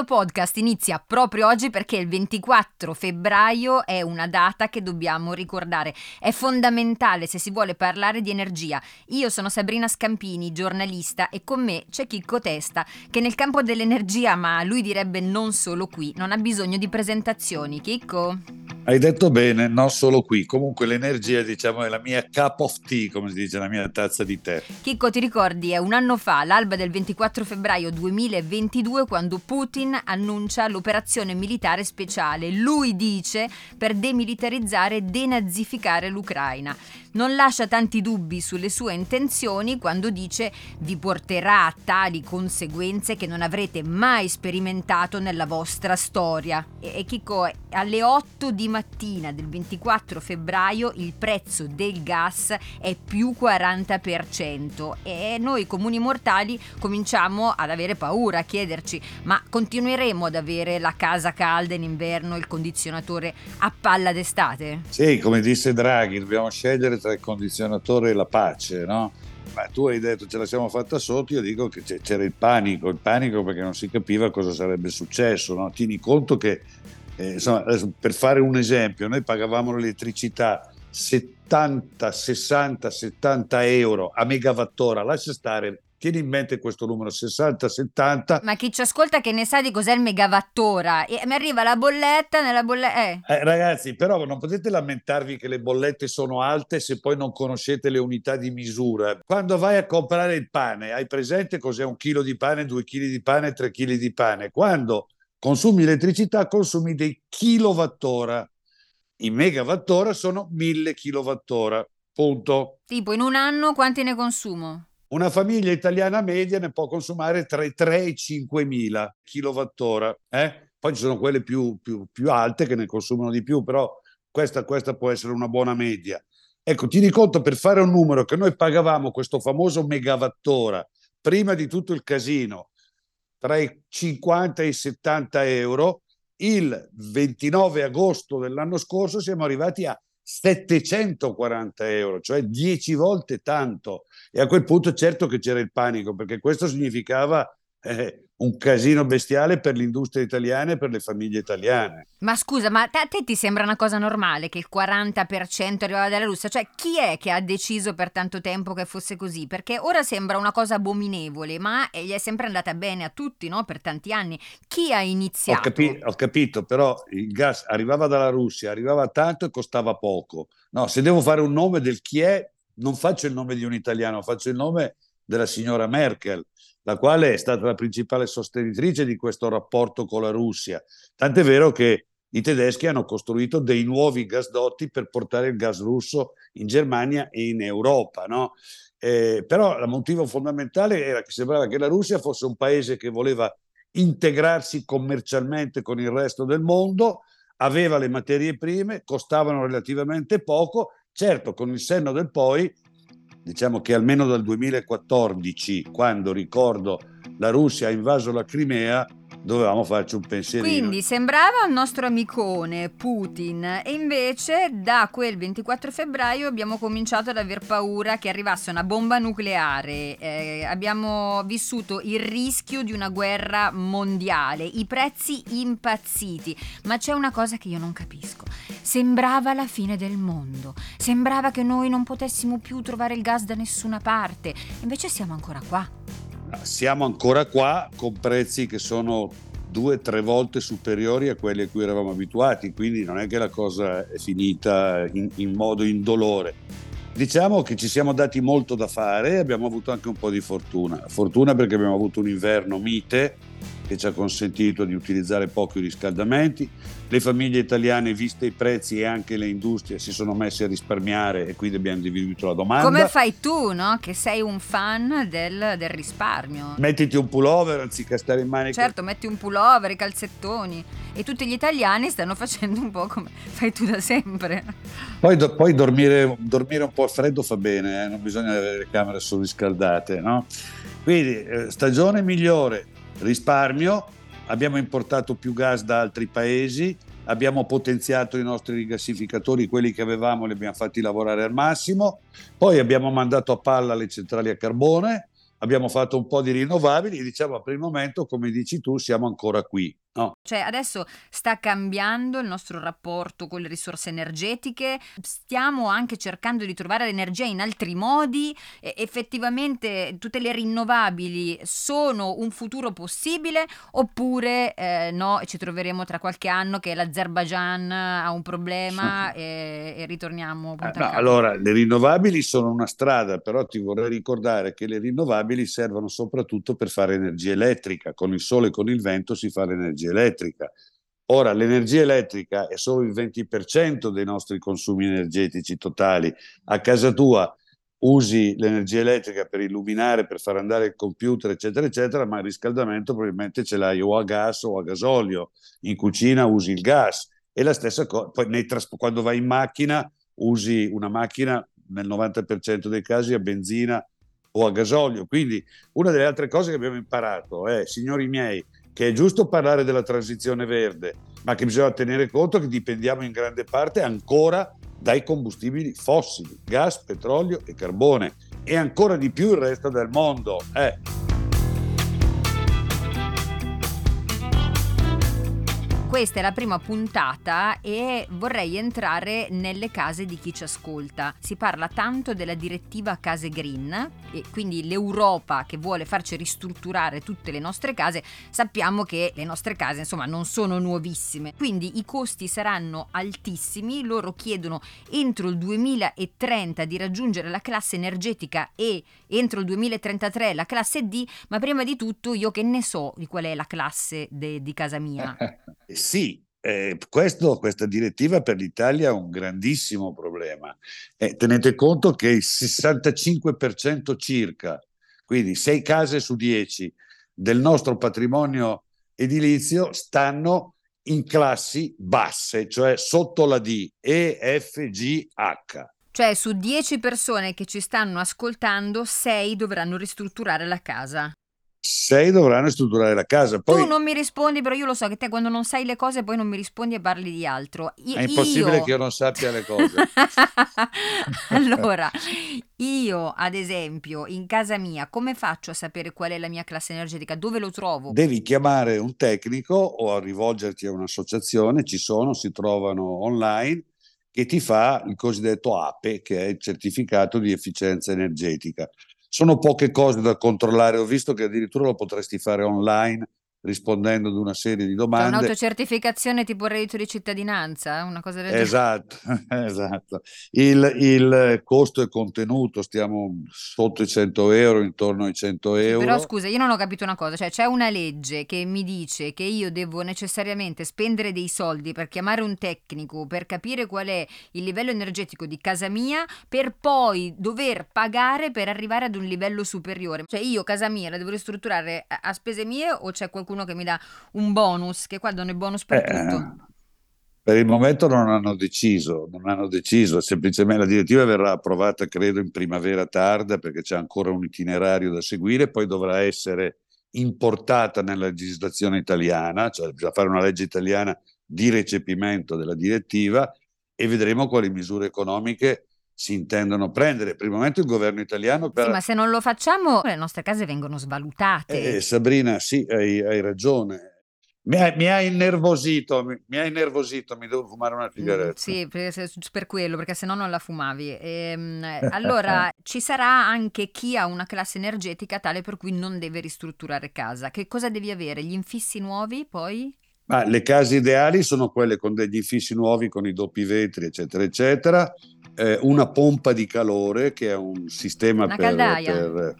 questo podcast inizia proprio oggi perché il 24 febbraio è una data che dobbiamo ricordare. È fondamentale se si vuole parlare di energia. Io sono Sabrina Scampini, giornalista, e con me c'è Chicco Testa, che nel campo dell'energia, ma lui direbbe non solo qui, non ha bisogno di presentazioni. Chicco? Hai detto bene, non solo qui. Comunque l'energia, diciamo, è la mia cup of tea, come si dice, la mia tazza di tè. Chicco, ti ricordi, è un anno fa, l'alba del 24 febbraio 2022, quando Putin annuncia l'operazione militare speciale. Lui dice per demilitarizzare e denazificare l'Ucraina. Non lascia tanti dubbi sulle sue intenzioni quando dice vi porterà a tali conseguenze che non avrete mai sperimentato nella vostra storia. E, Chicco, alle 8 di mattina del 24 febbraio il prezzo del gas è più 40% e noi comuni mortali cominciamo ad avere paura, a chiederci ma continueremo ad avere la casa calda in inverno e il condizionatore a palla d'estate? Sì, come disse Draghi, dobbiamo scegliere tra il condizionatore e la pace, no? Ma tu hai detto ce la siamo fatta sotto, io dico che c'era il panico, il panico perché non si capiva cosa sarebbe successo, no? Tieni conto che, eh, insomma, per fare un esempio, noi pagavamo l'elettricità 70, 60, 70 euro a megawattora, lascia stare tieni in mente questo numero 60-70. Ma chi ci ascolta che ne sa di cos'è il megawattora? E mi arriva la bolletta nella bolletta. Eh. Eh, ragazzi, però non potete lamentarvi che le bollette sono alte se poi non conoscete le unità di misura. Quando vai a comprare il pane, hai presente cos'è un chilo di pane, due chili di pane, tre chili di pane? Quando consumi elettricità, consumi dei kilowattora. I megawattora sono mille kilowattora. Punto. Tipo, in un anno quanti ne consumo? Una famiglia italiana media ne può consumare tra i 3 e i 5 mila kilowattora. Eh? Poi ci sono quelle più, più, più, alte che ne consumano di più, però questa, questa può essere una buona media. Ecco, tieni conto per fare un numero che noi pagavamo questo famoso megawattora prima di tutto il casino tra i 50 e i 70 euro. Il 29 agosto dell'anno scorso siamo arrivati a 740 euro, cioè 10 volte tanto. E a quel punto certo che c'era il panico, perché questo significava eh, un casino bestiale per l'industria italiana e per le famiglie italiane. Ma scusa, ma a te ti sembra una cosa normale che il 40% arrivava dalla Russia? Cioè, chi è che ha deciso per tanto tempo che fosse così? Perché ora sembra una cosa abominevole, ma gli è sempre andata bene a tutti, no? Per tanti anni. Chi ha iniziato? Ho, capi- ho capito, però il gas arrivava dalla Russia, arrivava tanto e costava poco. No, se devo fare un nome del chi è, non faccio il nome di un italiano, faccio il nome della signora Merkel la quale è stata la principale sostenitrice di questo rapporto con la Russia. Tant'è vero che i tedeschi hanno costruito dei nuovi gasdotti per portare il gas russo in Germania e in Europa. No? Eh, però il motivo fondamentale era che sembrava che la Russia fosse un paese che voleva integrarsi commercialmente con il resto del mondo, aveva le materie prime, costavano relativamente poco, certo con il senno del poi diciamo che almeno dal 2014, quando ricordo la Russia ha invaso la Crimea, dovevamo farci un pensierino. Quindi sembrava il nostro amicone Putin e invece da quel 24 febbraio abbiamo cominciato ad aver paura che arrivasse una bomba nucleare, eh, abbiamo vissuto il rischio di una guerra mondiale, i prezzi impazziti, ma c'è una cosa che io non capisco, sembrava la fine del mondo, sembrava che noi non potessimo più trovare il gas da nessuna parte, invece siamo ancora qua siamo ancora qua con prezzi che sono due o tre volte superiori a quelli a cui eravamo abituati, quindi non è che la cosa è finita in, in modo indolore. Diciamo che ci siamo dati molto da fare e abbiamo avuto anche un po' di fortuna. Fortuna perché abbiamo avuto un inverno mite che ci ha consentito di utilizzare pochi riscaldamenti. Le famiglie italiane, viste i prezzi e anche le industrie, si sono messe a risparmiare e quindi abbiamo dividuito la domanda. Come fai tu, no? Che sei un fan del, del risparmio. Mettiti un pullover anziché stare in mani. Certo, metti un pullover, i calzettoni. E tutti gli italiani stanno facendo un po' come fai tu da sempre. Poi, do, poi dormire, dormire, un po' al freddo fa bene, eh? non bisogna avere le camere surriscaldate, no? Quindi eh, stagione migliore, risparmio, abbiamo importato più gas da altri paesi, abbiamo potenziato i nostri rigassificatori, quelli che avevamo li abbiamo fatti lavorare al massimo, poi abbiamo mandato a palla le centrali a carbone, abbiamo fatto un po' di rinnovabili e diciamo per il momento, come dici tu, siamo ancora qui. No. Cioè adesso sta cambiando il nostro rapporto con le risorse energetiche, stiamo anche cercando di trovare l'energia in altri modi, e effettivamente tutte le rinnovabili sono un futuro possibile oppure eh, no, ci troveremo tra qualche anno che l'Azerbaijan ha un problema e, e ritorniamo. Eh, no, allora, le rinnovabili sono una strada, però ti vorrei ricordare che le rinnovabili servono soprattutto per fare energia elettrica, con il sole e con il vento si fa l'energia l'energia elettrica. Ora, l'energia elettrica è solo il 20% dei nostri consumi energetici totali. A casa tua usi l'energia elettrica per illuminare, per far andare il computer, eccetera, eccetera, ma il riscaldamento probabilmente ce l'hai o a gas o a gasolio. In cucina usi il gas. E la stessa cosa, poi tras- quando vai in macchina usi una macchina nel 90% dei casi a benzina o a gasolio. Quindi una delle altre cose che abbiamo imparato è, signori miei, che è giusto parlare della transizione verde, ma che bisogna tenere conto che dipendiamo in grande parte ancora dai combustibili fossili, gas, petrolio e carbone, e ancora di più il resto del mondo. Eh. Questa è la prima puntata e vorrei entrare nelle case di chi ci ascolta. Si parla tanto della direttiva Case Green e quindi l'Europa che vuole farci ristrutturare tutte le nostre case. Sappiamo che le nostre case insomma non sono nuovissime, quindi i costi saranno altissimi. Loro chiedono entro il 2030 di raggiungere la classe energetica e entro il 2033 la classe D, ma prima di tutto io che ne so di qual è la classe de- di casa mia. Sì, eh, questo, questa direttiva per l'Italia è un grandissimo problema. Eh, tenete conto che il 65% circa, quindi 6 case su 10 del nostro patrimonio edilizio stanno in classi basse, cioè sotto la D, E, F, G, H. Cioè su 10 persone che ci stanno ascoltando, 6 dovranno ristrutturare la casa sei dovranno strutturare la casa. Poi... Tu non mi rispondi, però io lo so che te quando non sai le cose poi non mi rispondi e parli di altro. Io, è impossibile io... che io non sappia le cose. allora, io ad esempio in casa mia come faccio a sapere qual è la mia classe energetica? Dove lo trovo? Devi chiamare un tecnico o a rivolgerti a un'associazione, ci sono, si trovano online che ti fa il cosiddetto APE, che è il certificato di efficienza energetica. Sono poche cose da controllare, ho visto che addirittura lo potresti fare online rispondendo ad una serie di domande. Cioè un'autocertificazione tipo reddito di cittadinanza, una cosa del esatto, genere. Esatto, il, il, costo è contenuto, stiamo sotto i 100 euro, intorno ai 100 euro. Però scusa, io non ho capito una cosa, cioè c'è una legge che mi dice che io devo necessariamente spendere dei soldi per chiamare un tecnico, per capire qual è il livello energetico di casa mia, per poi dover pagare per arrivare ad un livello superiore. Cioè io casa mia la devo ristrutturare a, a spese mie o c'è qualcuno qualcuno che mi dà un bonus, che qua danno i bonus per eh, tutto. Per il momento non hanno deciso, non hanno deciso, semplicemente la direttiva verrà approvata credo in primavera tarda perché c'è ancora un itinerario da seguire, poi dovrà essere importata nella legislazione italiana, cioè bisogna fare una legge italiana di recepimento della direttiva e vedremo quali misure economiche si intendono prendere. Per il momento il governo italiano... Per... Sì, ma se non lo facciamo le nostre case vengono svalutate. Eh, Sabrina, sì, hai, hai ragione. Mi hai, mi hai, innervosito, mi, mi hai innervosito, mi devo fumare una sigaretta. Mm, sì, per, per, quello, perché se no non la fumavi. E, ehm, allora, ci sarà anche chi ha una classe energetica tale per cui non deve ristrutturare casa. Che cosa devi avere? Gli infissi nuovi poi? Ma le case ideali sono quelle con degli infissi nuovi, con i doppi vetri, eccetera, eccetera eh, una pompa di calore che è un sistema una per, per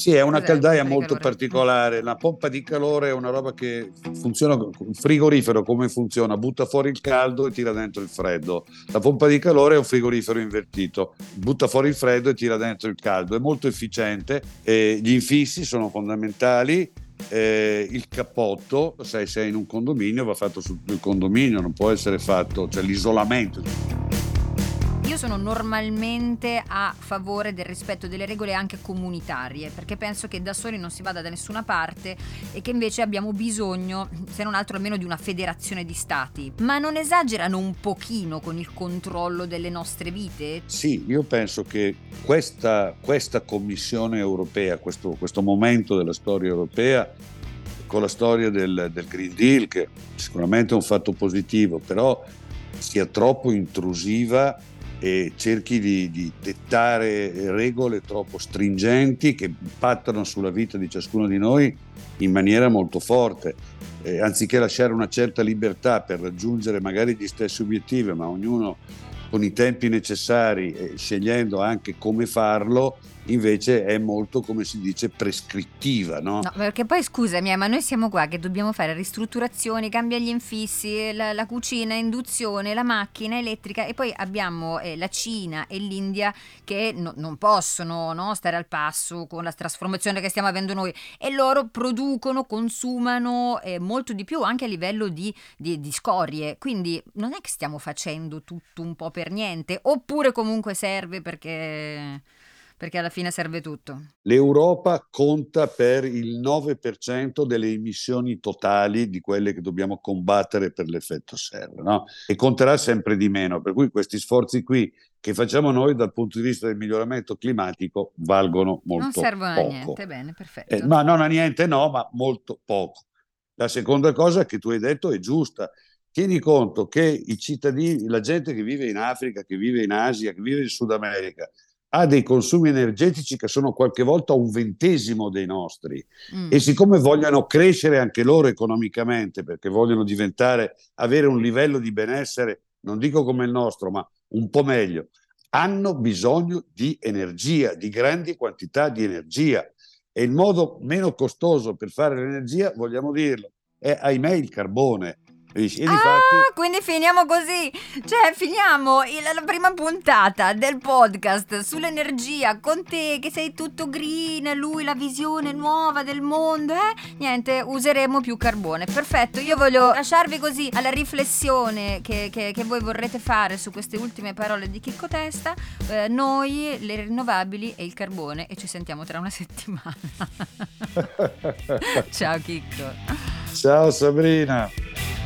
sì, è una Cos'è caldaia molto particolare. La pompa di calore è una roba che funziona, un frigorifero come funziona? Butta fuori il caldo e tira dentro il freddo. La pompa di calore è un frigorifero invertito, butta fuori il freddo e tira dentro il caldo. È molto efficiente, e gli infissi sono fondamentali. Eh, il cappotto, se è in un condominio, va fatto sul condominio, non può essere fatto, cioè l'isolamento. Io sono normalmente a favore del rispetto delle regole anche comunitarie, perché penso che da soli non si vada da nessuna parte e che invece abbiamo bisogno, se non altro almeno di una federazione di stati. Ma non esagerano un pochino con il controllo delle nostre vite? Sì, io penso che questa, questa Commissione europea, questo, questo momento della storia europea, con la storia del, del Green Deal, che sicuramente è un fatto positivo, però sia troppo intrusiva e cerchi di, di, dettare regole troppo stringenti che impattano sulla vita di ciascuno di noi in maniera molto forte. Eh, anziché lasciare una certa libertà per raggiungere magari gli stessi obiettivi, ma ognuno con i tempi necessari e scegliendo anche come farlo, invece è molto, come si dice, prescrittiva. No? no perché poi scusami, eh, ma noi siamo qua che dobbiamo fare ristrutturazioni, cambia gli infissi, la, la cucina, induzione, la macchina elettrica e poi abbiamo eh, la Cina e l'India che no, non possono no, stare al passo con la trasformazione che stiamo avendo noi e loro producono, consumano eh, molto di più anche a livello di, di, di scorie. Quindi non è che stiamo facendo tutto un po' per niente, oppure comunque serve perché perché alla fine serve tutto. L'Europa conta per il 9% delle emissioni totali di quelle che dobbiamo combattere per l'effetto serra, no? e conterà sempre di meno, per cui questi sforzi qui che facciamo noi dal punto di vista del miglioramento climatico valgono molto Non servono poco. a niente, bene, perfetto. Eh, no, non a niente no, ma molto poco. La seconda cosa che tu hai detto è giusta. Tieni conto che i cittadini, la gente che vive in Africa, che vive in Asia, che vive in Sud America, ha dei consumi energetici che sono qualche volta un ventesimo dei nostri. Mm. e siccome vogliono crescere anche loro economicamente perché vogliono diventare, avere un livello di benessere, non dico come il nostro, ma un po' meglio, hanno bisogno di energia, di grandi quantità di energia. E il modo meno costoso per fare l'energia, vogliamo dirlo, è ahimè il carbone Ah, difatti... quindi finiamo così. Cioè, finiamo il, la prima puntata del podcast sull'energia con te che sei tutto green, lui la visione nuova del mondo, eh? Niente, useremo più carbone. Perfetto, io voglio lasciarvi così alla riflessione che, che, che voi vorrete fare su queste ultime parole di Chicco Testa. Eh, noi, le rinnovabili e il carbone e ci sentiamo tra una settimana. Ciao Chicco. Ciao Sabrina.